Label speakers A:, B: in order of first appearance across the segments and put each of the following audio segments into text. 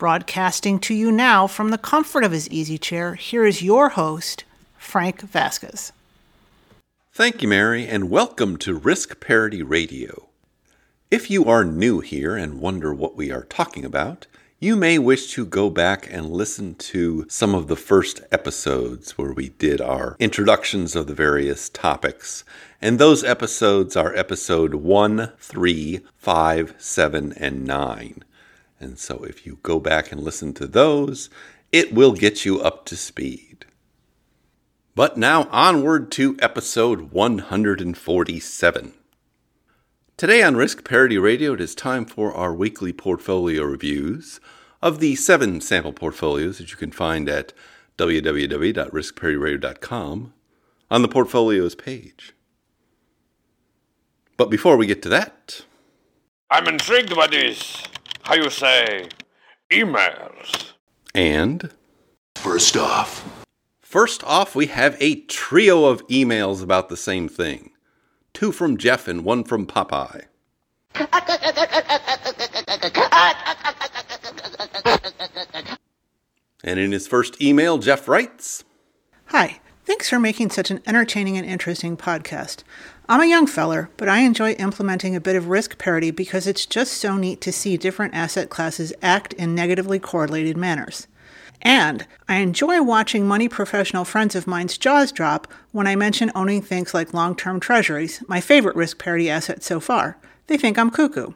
A: Broadcasting to you now from the comfort of his easy chair, here is your host, Frank Vasquez.
B: Thank you, Mary, and welcome to Risk Parity Radio. If you are new here and wonder what we are talking about, you may wish to go back and listen to some of the first episodes where we did our introductions of the various topics. And those episodes are episode 1, 3, 5, 7, and 9. And so if you go back and listen to those, it will get you up to speed. But now onward to episode 147. Today on Risk Parity Radio, it is time for our weekly portfolio reviews of the seven sample portfolios that you can find at www.riskparityradio.com on the portfolios page. But before we get to that,
C: I'm intrigued by this how you say, emails.
B: And
D: first off,
B: first off, we have a trio of emails about the same thing two from Jeff and one from Popeye. and in his first email, Jeff writes
A: Hi. For making such an entertaining and interesting podcast. I'm a young feller, but I enjoy implementing a bit of risk parity because it's just so neat to see different asset classes act in negatively correlated manners. And I enjoy watching money professional friends of mine's jaws drop when I mention owning things like long term treasuries, my favorite risk parity asset so far. They think I'm cuckoo.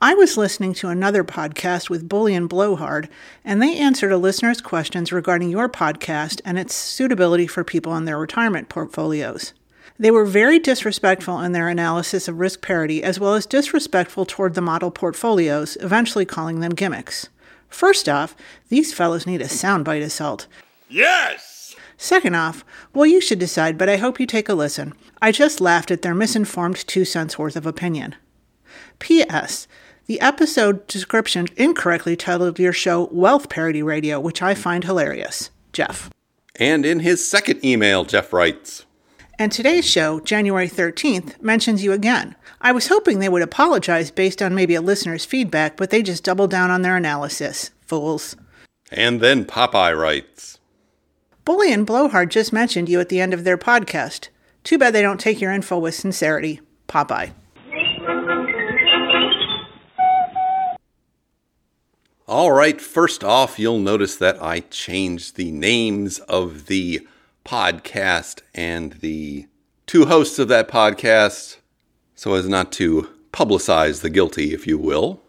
A: I was listening to another podcast with Bully and Blowhard, and they answered a listener's questions regarding your podcast and its suitability for people in their retirement portfolios. They were very disrespectful in their analysis of risk parity, as well as disrespectful toward the model portfolios, eventually calling them gimmicks. First off, these fellows need a soundbite assault.
C: Yes!
A: Second off, well, you should decide, but I hope you take a listen. I just laughed at their misinformed two cents worth of opinion. P.S. The episode description incorrectly titled your show Wealth Parity Radio, which I find hilarious. Jeff.
B: And in his second email, Jeff writes
A: And today's show, January 13th, mentions you again. I was hoping they would apologize based on maybe a listener's feedback, but they just doubled down on their analysis. Fools.
B: And then Popeye writes
A: Bully and Blowhard just mentioned you at the end of their podcast. Too bad they don't take your info with sincerity. Popeye.
B: All right, first off, you'll notice that I changed the names of the podcast and the two hosts of that podcast so as not to publicize the guilty, if you will.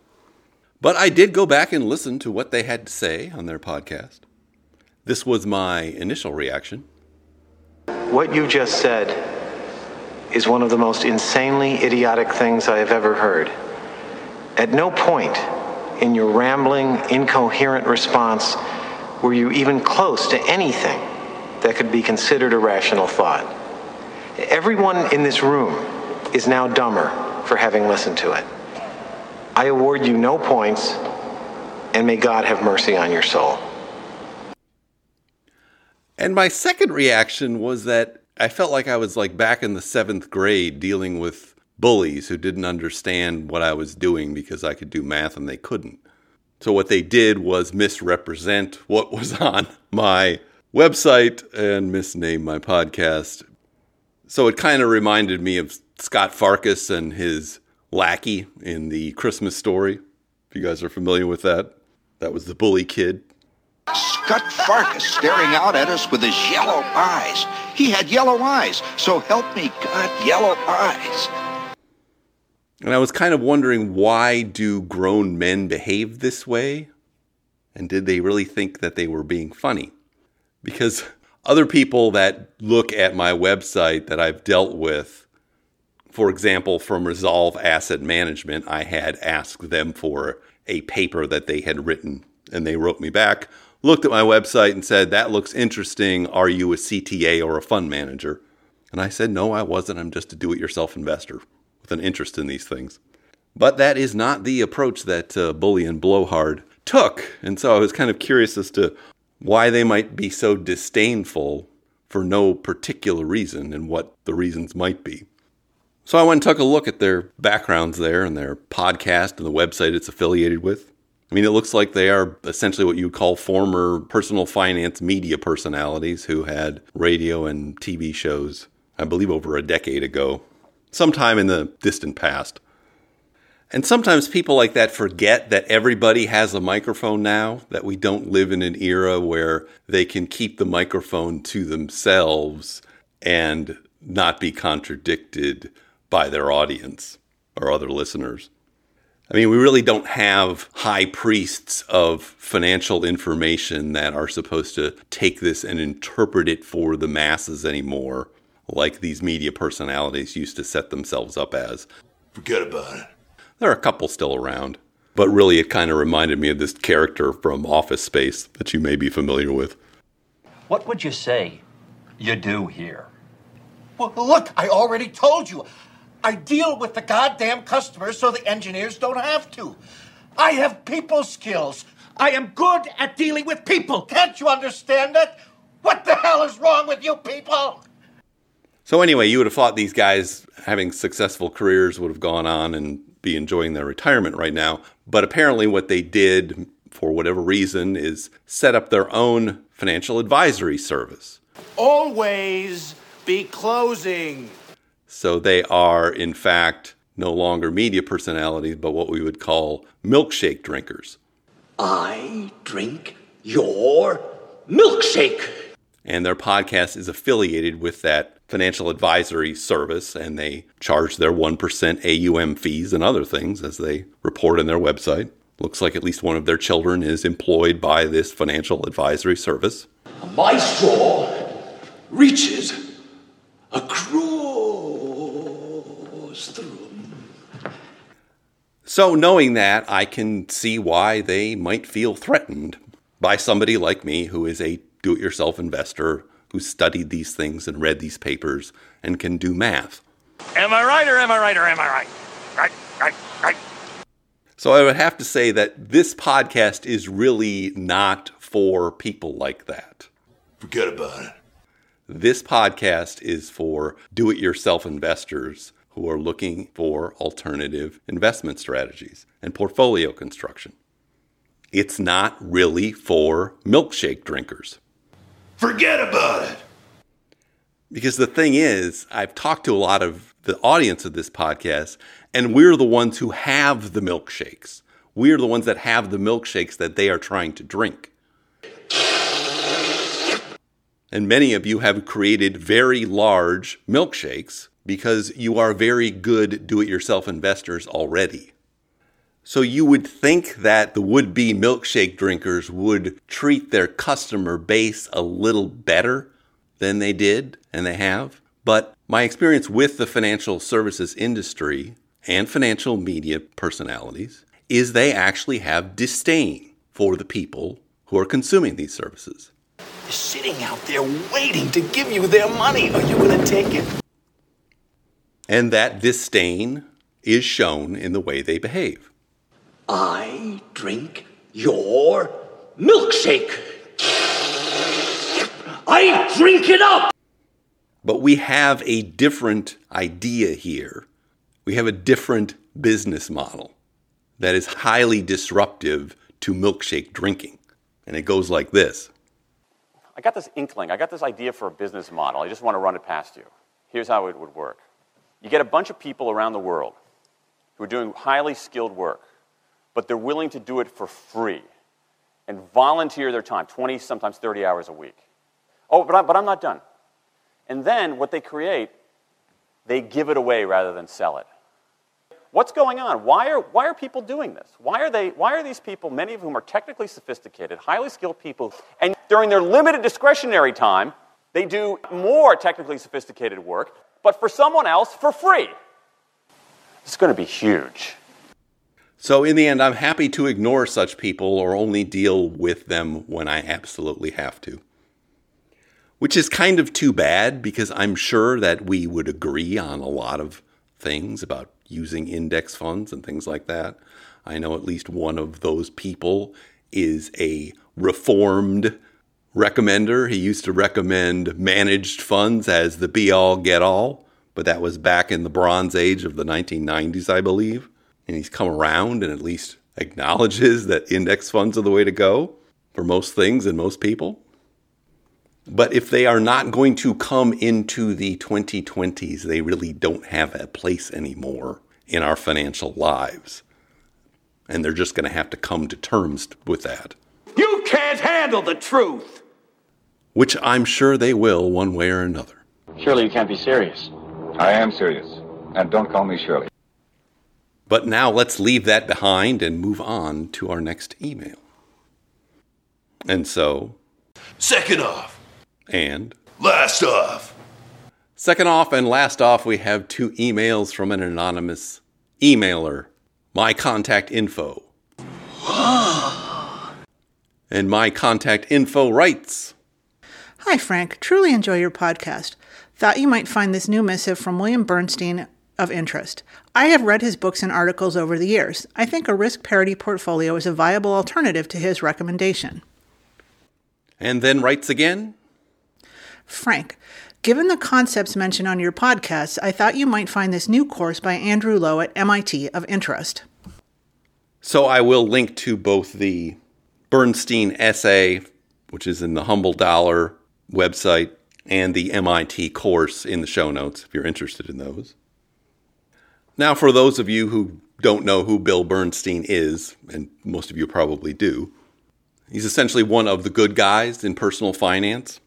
B: But I did go back and listen to what they had to say on their podcast. This was my initial reaction.
E: What you just said is one of the most insanely idiotic things I have ever heard. At no point in your rambling, incoherent response were you even close to anything that could be considered a rational thought. Everyone in this room is now dumber for having listened to it. I award you no points, and may God have mercy on your soul.
B: And my second reaction was that I felt like I was like back in the seventh grade dealing with bullies who didn't understand what I was doing because I could do math and they couldn't. So what they did was misrepresent what was on my website and misname my podcast. So it kind of reminded me of Scut Farkus and his lackey in the Christmas story. If you guys are familiar with that, that was the bully kid.
D: Scut Farkus staring out at us with his yellow eyes. He had yellow eyes, so help me God, yellow eyes.
B: And I was kind of wondering why do grown men behave this way? And did they really think that they were being funny? Because other people that look at my website that I've dealt with, for example, from Resolve Asset Management, I had asked them for a paper that they had written, and they wrote me back, looked at my website and said, That looks interesting. Are you a CTA or a fund manager? And I said, No, I wasn't. I'm just a do it yourself investor with an interest in these things. But that is not the approach that uh, Bully and Blowhard took. And so I was kind of curious as to why they might be so disdainful for no particular reason and what the reasons might be. So I went and took a look at their backgrounds there and their podcast and the website it's affiliated with. I mean, it looks like they are essentially what you would call former personal finance media personalities who had radio and TV shows, I believe, over a decade ago, sometime in the distant past. And sometimes people like that forget that everybody has a microphone now, that we don't live in an era where they can keep the microphone to themselves and not be contradicted by their audience or other listeners. I mean, we really don't have high priests of financial information that are supposed to take this and interpret it for the masses anymore, like these media personalities used to set themselves up as.
F: Forget about it.
B: There are a couple still around, but really it kind of reminded me of this character from Office Space that you may be familiar with.
G: What would you say you do here?
H: Well, look, I already told you. I deal with the goddamn customers so the engineers don't have to. I have people skills. I am good at dealing with people. Can't you understand that? What the hell is wrong with you people?
B: So, anyway, you would have thought these guys having successful careers would have gone on and be enjoying their retirement right now. But apparently, what they did, for whatever reason, is set up their own financial advisory service.
H: Always be closing.
B: So they are, in fact, no longer media personalities, but what we would call milkshake drinkers.
I: I drink your milkshake.
B: And their podcast is affiliated with that financial advisory service, and they charge their 1% AUM fees and other things as they report on their website. Looks like at least one of their children is employed by this financial advisory service.
I: My straw reaches across the room.
B: So, knowing that, I can see why they might feel threatened by somebody like me who is a do it yourself investor who studied these things and read these papers and can do math.
C: Am I right or am I right or am I right? Right, right, right.
B: So I would have to say that this podcast is really not for people like that.
F: Forget about it.
B: This podcast is for do it yourself investors who are looking for alternative investment strategies and portfolio construction. It's not really for milkshake drinkers.
F: Forget about it.
B: Because the thing is, I've talked to a lot of the audience of this podcast, and we're the ones who have the milkshakes. We're the ones that have the milkshakes that they are trying to drink. And many of you have created very large milkshakes because you are very good do it yourself investors already. So you would think that the would be milkshake drinkers would treat their customer base a little better than they did and they have. But my experience with the financial services industry and financial media personalities is they actually have disdain for the people who are consuming these services.
I: They're sitting out there waiting to give you their money. Are you going to take it?
B: And that disdain is shown in the way they behave.
I: I drink your milkshake. I drink it up.
B: But we have a different idea here. We have a different business model that is highly disruptive to milkshake drinking. And it goes like this
J: I got this inkling, I got this idea for a business model. I just want to run it past you. Here's how it would work you get a bunch of people around the world who are doing highly skilled work, but they're willing to do it for free and volunteer their time 20, sometimes 30 hours a week. Oh, but, I, but I'm not done. And then what they create, they give it away rather than sell it. What's going on? Why are, why are people doing this? Why are, they, why are these people, many of whom are technically sophisticated, highly skilled people, and during their limited discretionary time, they do more technically sophisticated work, but for someone else for free? It's going to be huge.
B: So, in the end, I'm happy to ignore such people or only deal with them when I absolutely have to. Which is kind of too bad because I'm sure that we would agree on a lot of things about using index funds and things like that. I know at least one of those people is a reformed recommender. He used to recommend managed funds as the be all get all, but that was back in the Bronze Age of the 1990s, I believe. And he's come around and at least acknowledges that index funds are the way to go for most things and most people. But if they are not going to come into the 2020s, they really don't have a place anymore in our financial lives. And they're just going to have to come to terms with that.
K: You can't handle the truth!
B: Which I'm sure they will one way or another.
L: Surely you can't be serious.
M: I am serious. And don't call me Shirley.
B: But now let's leave that behind and move on to our next email. And so.
F: Second off.
B: And.
F: Last off.
B: Second off and last off, we have two emails from an anonymous emailer. My contact info. and my contact info writes
A: Hi, Frank. Truly enjoy your podcast. Thought you might find this new missive from William Bernstein of interest. I have read his books and articles over the years. I think a risk parity portfolio is a viable alternative to his recommendation.
B: And then writes again
A: Frank, given the concepts mentioned on your podcast, I thought you might find this new course by Andrew Lo at MIT of interest.
B: So I will link to both the Bernstein essay, which is in the Humble Dollar website, and the MIT course in the show notes if you're interested in those. Now, for those of you who don't know who Bill Bernstein is, and most of you probably do, he's essentially one of the good guys in personal finance.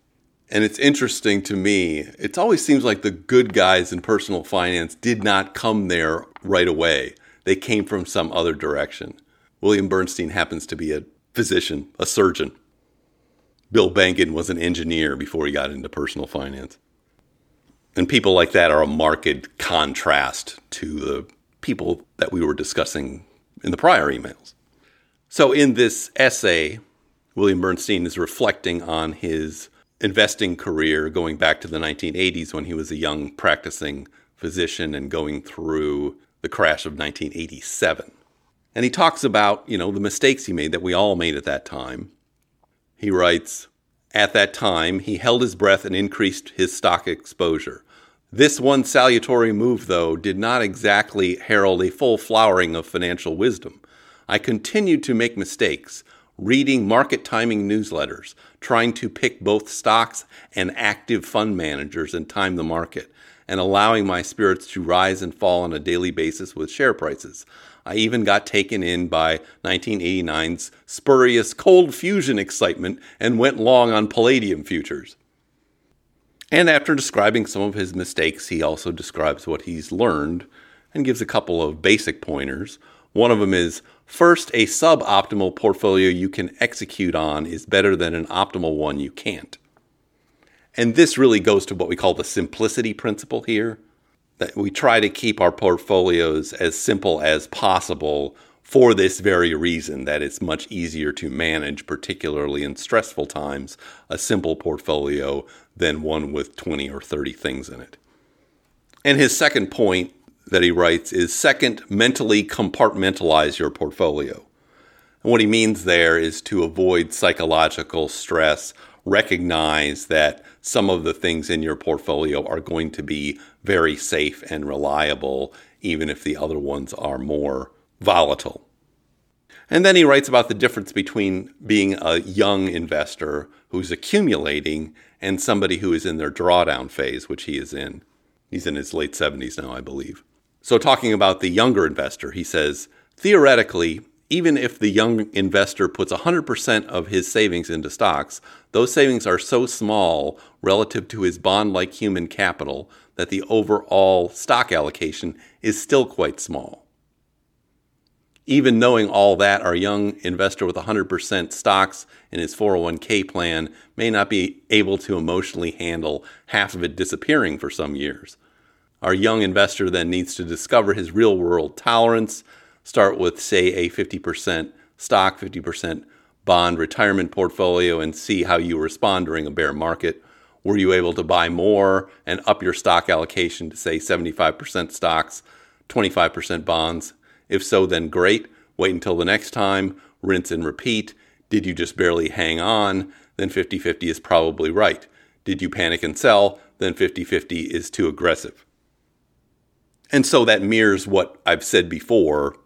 B: And it's interesting to me, it always seems like the good guys in personal finance did not come there right away. They came from some other direction. William Bernstein happens to be a physician, a surgeon. Bill Bengen was an engineer before he got into personal finance. And people like that are a marked contrast to the people that we were discussing in the prior emails. So, in this essay, William Bernstein is reflecting on his investing career going back to the 1980s when he was a young practicing physician and going through the crash of 1987. And he talks about, you know, the mistakes he made that we all made at that time. He writes, at that time, he held his breath and increased his stock exposure. This one salutary move, though, did not exactly herald a full flowering of financial wisdom. I continued to make mistakes, reading market timing newsletters, trying to pick both stocks and active fund managers and time the market, and allowing my spirits to rise and fall on a daily basis with share prices. I even got taken in by 1989's spurious cold fusion excitement and went long on palladium futures. And after describing some of his mistakes, he also describes what he's learned and gives a couple of basic pointers. One of them is first, a suboptimal portfolio you can execute on is better than an optimal one you can't. And this really goes to what we call the simplicity principle here that we try to keep our portfolios as simple as possible for this very reason that it's much easier to manage, particularly in stressful times, a simple portfolio than one with 20 or 30 things in it. And his second point that he writes is second, mentally compartmentalize your portfolio. And what he means there is to avoid psychological stress, recognize that some of the things in your portfolio are going to be very safe and reliable, even if the other ones are more volatile. And then he writes about the difference between being a young investor who's accumulating and somebody who is in their drawdown phase, which he is in. He's in his late 70s now, I believe. So, talking about the younger investor, he says theoretically, even if the young investor puts 100% of his savings into stocks, those savings are so small relative to his bond like human capital that the overall stock allocation is still quite small. Even knowing all that, our young investor with 100% stocks in his 401k plan may not be able to emotionally handle half of it disappearing for some years. Our young investor then needs to discover his real world tolerance, start with, say, a 50% stock, 50% bond retirement portfolio and see how you respond during a bear market. Were you able to buy more and up your stock allocation to, say, 75% stocks, 25% bonds? If so, then great. Wait until the next time, rinse and repeat. Did you just barely hang on? Then 50 50 is probably right. Did you panic and sell? Then 50 50 is too aggressive. And so that mirrors what I've said before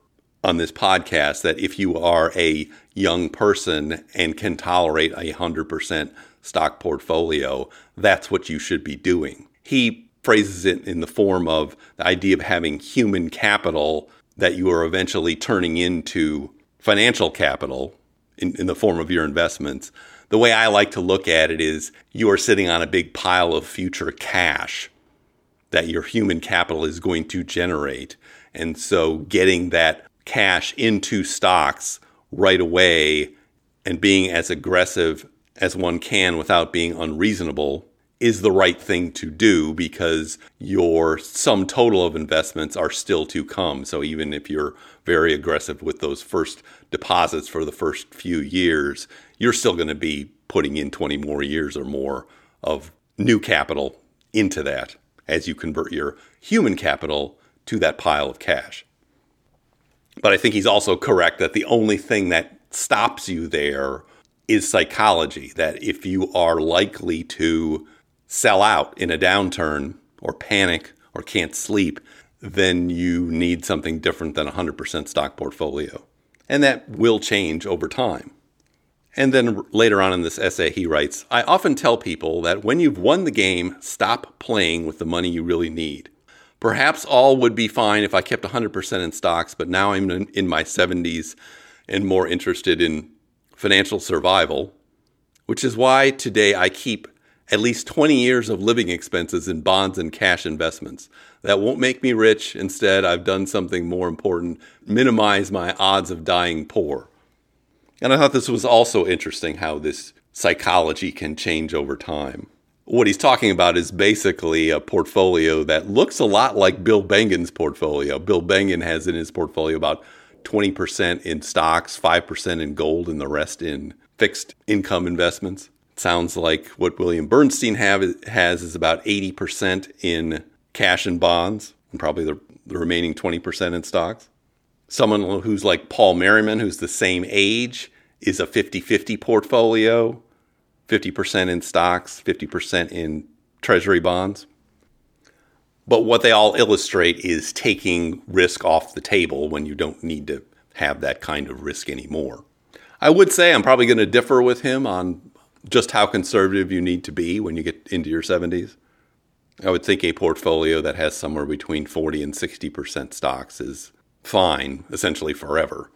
B: on this podcast that if you are a young person and can tolerate a 100% stock portfolio, that's what you should be doing. He phrases it in the form of the idea of having human capital that you are eventually turning into financial capital in, in the form of your investments. The way I like to look at it is you are sitting on a big pile of future cash that your human capital is going to generate. And so getting that cash into stocks right away and being as aggressive as one can without being unreasonable is the right thing to do because your sum total of investments are still to come. So even if you're very aggressive with those first deposits for the first few years, you're still going to be putting in 20 more years or more of new capital into that as you convert your human capital to that pile of cash. But I think he's also correct that the only thing that stops you there is psychology. That if you are likely to sell out in a downturn or panic or can't sleep, then you need something different than a 100% stock portfolio. And that will change over time. And then later on in this essay, he writes I often tell people that when you've won the game, stop playing with the money you really need. Perhaps all would be fine if I kept 100% in stocks, but now I'm in my 70s and more interested in financial survival, which is why today I keep at least 20 years of living expenses in bonds and cash investments. That won't make me rich. Instead, I've done something more important minimize my odds of dying poor. And I thought this was also interesting how this psychology can change over time. What he's talking about is basically a portfolio that looks a lot like Bill Bengen's portfolio. Bill Bengen has in his portfolio about 20% in stocks, 5% in gold, and the rest in fixed income investments. It sounds like what William Bernstein have, has is about 80% in cash and bonds, and probably the, the remaining 20% in stocks. Someone who's like Paul Merriman, who's the same age, is a 50 50 portfolio 50% in stocks, 50% in treasury bonds. But what they all illustrate is taking risk off the table when you don't need to have that kind of risk anymore. I would say I'm probably going to differ with him on just how conservative you need to be when you get into your 70s. I would think a portfolio that has somewhere between 40 and 60% stocks is fine, essentially forever,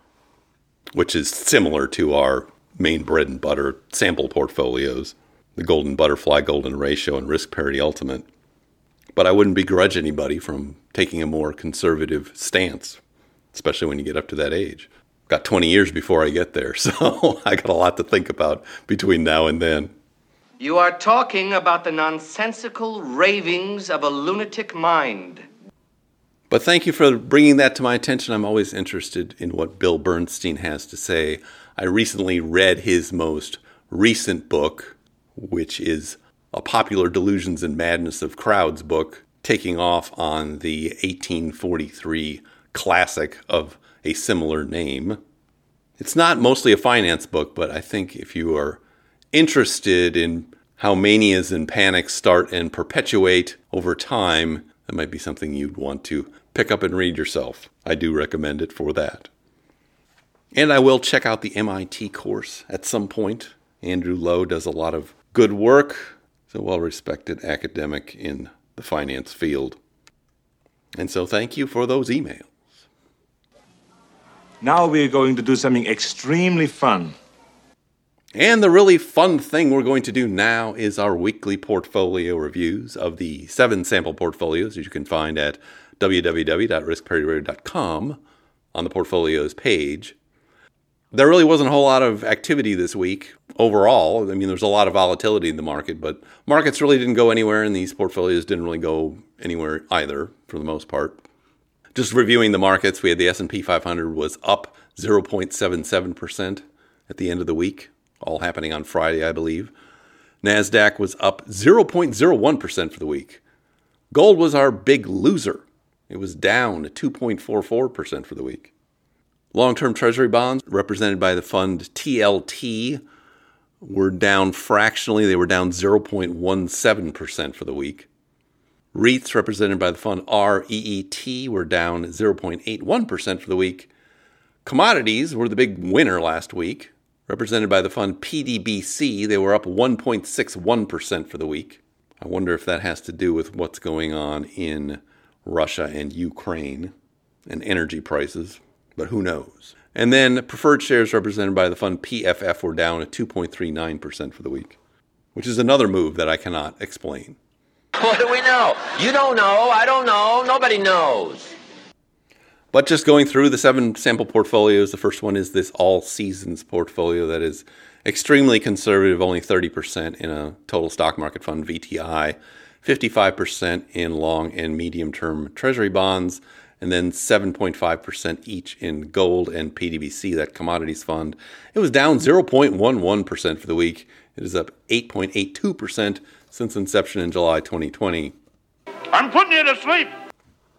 B: which is similar to our main bread and butter sample portfolios the Golden Butterfly, Golden Ratio, and Risk Parity Ultimate. But I wouldn't begrudge anybody from taking a more conservative stance, especially when you get up to that age. Got 20 years before I get there, so I got a lot to think about between now and then.
N: You are talking about the nonsensical ravings of a lunatic mind.
B: But thank you for bringing that to my attention. I'm always interested in what Bill Bernstein has to say. I recently read his most recent book, which is a popular Delusions and Madness of Crowds book, taking off on the 1843 classic of a similar name. It's not mostly a finance book, but I think if you are interested in how manias and panics start and perpetuate over time, that might be something you'd want to pick up and read yourself. I do recommend it for that. And I will check out the MIT course at some point. Andrew Lo does a lot of good work. He's a well respected academic in the finance field. And so thank you for those emails.
O: Now we're going to do something extremely fun.
B: And the really fun thing we're going to do now is our weekly portfolio reviews of the seven sample portfolios that you can find at www.riskparityradio.com on the portfolios page. There really wasn't a whole lot of activity this week overall. I mean, there's a lot of volatility in the market, but markets really didn't go anywhere, and these portfolios didn't really go anywhere either for the most part. Just reviewing the markets, we had the S&P 500 was up 0.77% at the end of the week, all happening on Friday, I believe. Nasdaq was up 0.01% for the week. Gold was our big loser. It was down 2.44% for the week. Long-term treasury bonds represented by the fund TLT were down fractionally. They were down 0.17% for the week. REITs represented by the fund REET were down 0.81% for the week. Commodities were the big winner last week, represented by the fund PDBC. They were up 1.61% for the week. I wonder if that has to do with what's going on in Russia and Ukraine and energy prices, but who knows? And then preferred shares represented by the fund PFF were down at 2.39% for the week, which is another move that I cannot explain.
P: What do we know? You don't know. I don't know. Nobody knows.
B: But just going through the seven sample portfolios, the first one is this all seasons portfolio that is extremely conservative, only 30% in a total stock market fund, VTI, 55% in long and medium term treasury bonds, and then 7.5% each in gold and PDBC, that commodities fund. It was down 0.11% for the week. It is up 8.82% since inception in July 2020.
C: I'm putting you to sleep.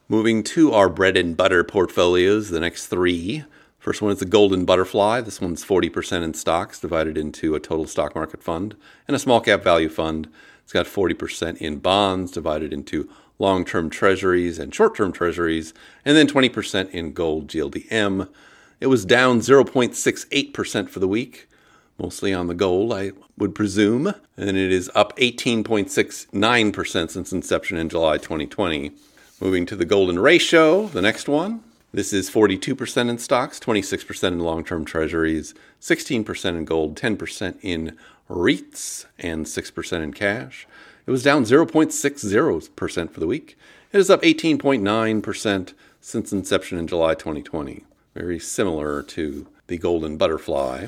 B: Moving to our bread and butter portfolios, the next three. First one is the Golden Butterfly. This one's 40% in stocks, divided into a total stock market fund and a small cap value fund. It's got 40% in bonds, divided into long term treasuries and short term treasuries, and then 20% in gold GLDM. It was down 0.68% for the week, mostly on the gold, I would presume, and it is up 18.69% since inception in July 2020. Moving to the golden ratio, the next one. This is 42% in stocks, 26% in long term treasuries, 16% in gold, 10% in REITs, and 6% in cash. It was down 0.60% for the week. It is up 18.9% since inception in July 2020. Very similar to the golden butterfly.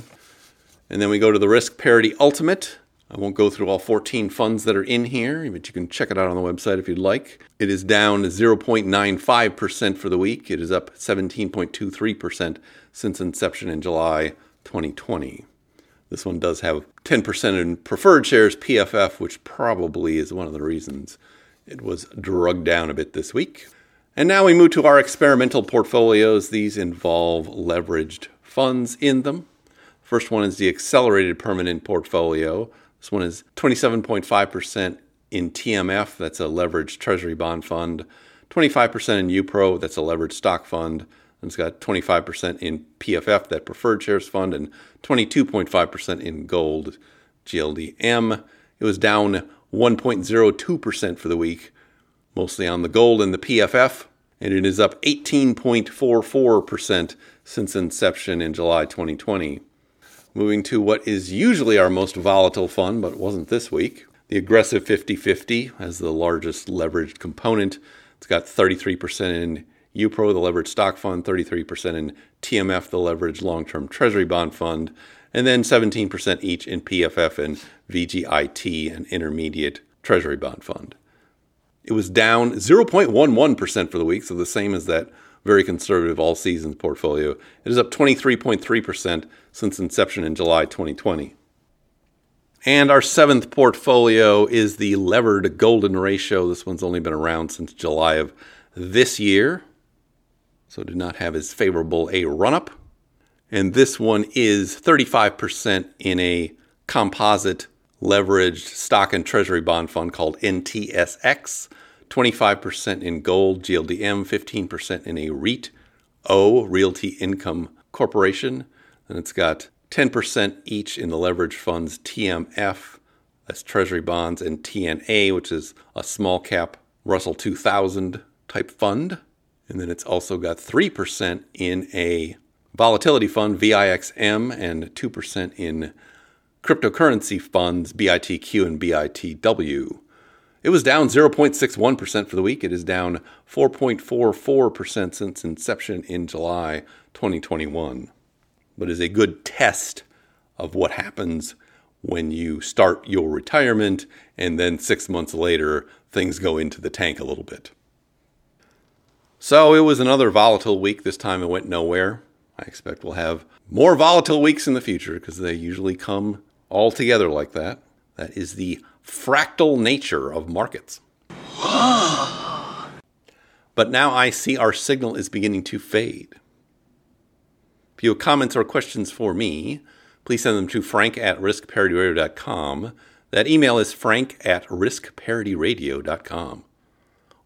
B: And then we go to the risk parity ultimate. I won't go through all 14 funds that are in here, but you can check it out on the website if you'd like. It is down 0.95% for the week. It is up 17.23% since inception in July 2020. This one does have 10% in preferred shares, PFF, which probably is one of the reasons it was drugged down a bit this week. And now we move to our experimental portfolios. These involve leveraged funds in them. First one is the accelerated permanent portfolio. This one is 27.5% in TMF, that's a leveraged treasury bond fund, 25% in UPRO, that's a leveraged stock fund, and it's got 25% in PFF, that preferred shares fund, and 22.5% in gold GLDM. It was down 1.02% for the week, mostly on the gold and the PFF, and it is up 18.44% since inception in July 2020. Moving to what is usually our most volatile fund, but wasn't this week. The aggressive 50 50 has the largest leveraged component. It's got 33% in UPRO, the leveraged stock fund, 33% in TMF, the leveraged long term treasury bond fund, and then 17% each in PFF and VGIT, an intermediate treasury bond fund. It was down 0.11% for the week, so the same as that very conservative all seasons portfolio. It is up 23.3% since inception in July 2020. And our seventh portfolio is the levered golden ratio. This one's only been around since July of this year, so did not have as favorable a run up. And this one is 35% in a composite leveraged stock and treasury bond fund called NTSX, 25% in gold GLDM, 15% in a REIT, O, Realty Income Corporation, and it's got 10% each in the leverage funds TMF, that's Treasury bonds, and TNA, which is a small cap Russell 2000 type fund. And then it's also got 3% in a volatility fund, VIXM, and 2% in cryptocurrency funds, BITQ and BITW. It was down 0.61% for the week. It is down 4.44% since inception in July 2021 but is a good test of what happens when you start your retirement and then six months later things go into the tank a little bit. So it was another volatile week. This time it went nowhere. I expect we'll have more volatile weeks in the future because they usually come all together like that. That is the fractal nature of markets. but now I see our signal is beginning to fade. If you have comments or questions for me, please send them to frank at riskparityradio.com. That email is frank at riskparityradio.com.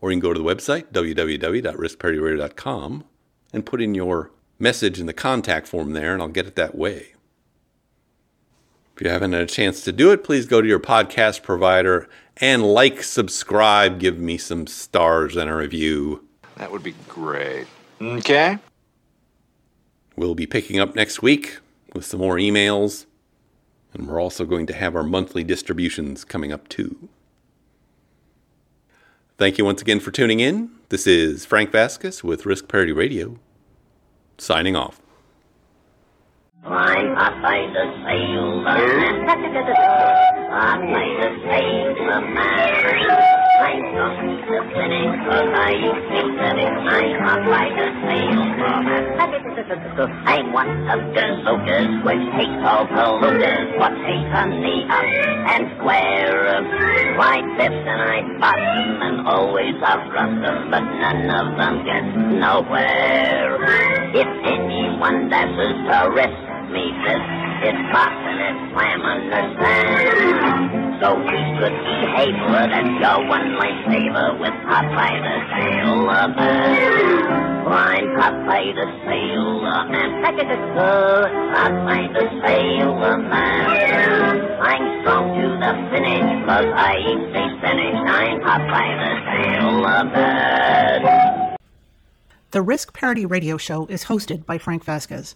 B: Or you can go to the website, www.riskparityradio.com, and put in your message in the contact form there, and I'll get it that way. If you haven't had a chance to do it, please go to your podcast provider and like, subscribe, give me some stars and a review.
Q: That would be great. Okay.
B: We'll be picking up next week with some more emails, and we're also going to have our monthly distributions coming up too. Thank you once again for tuning in. This is Frank Vasquez with Risk Parity Radio, signing off.
R: The the. I'm to finish cause I keep living. I'm Popeye the Sailor Man. I'm one of the locusts which hates all polluters. What takes on the up and square. Why Biffs and I bottom and always outrun them, but none of them get nowhere. If anyone dashes to risk me this. It's boxing and slam understand. So behave good and go one lifesaver with Popeye the Sailor Man. I'm Popeye the Sailor Man. Popeye the Sailor Man. I'm strong to the finish, cause I eat the spinach. I'm Popeye the Sailor Man.
A: The Risk Parity Radio Show is hosted by Frank Vasquez.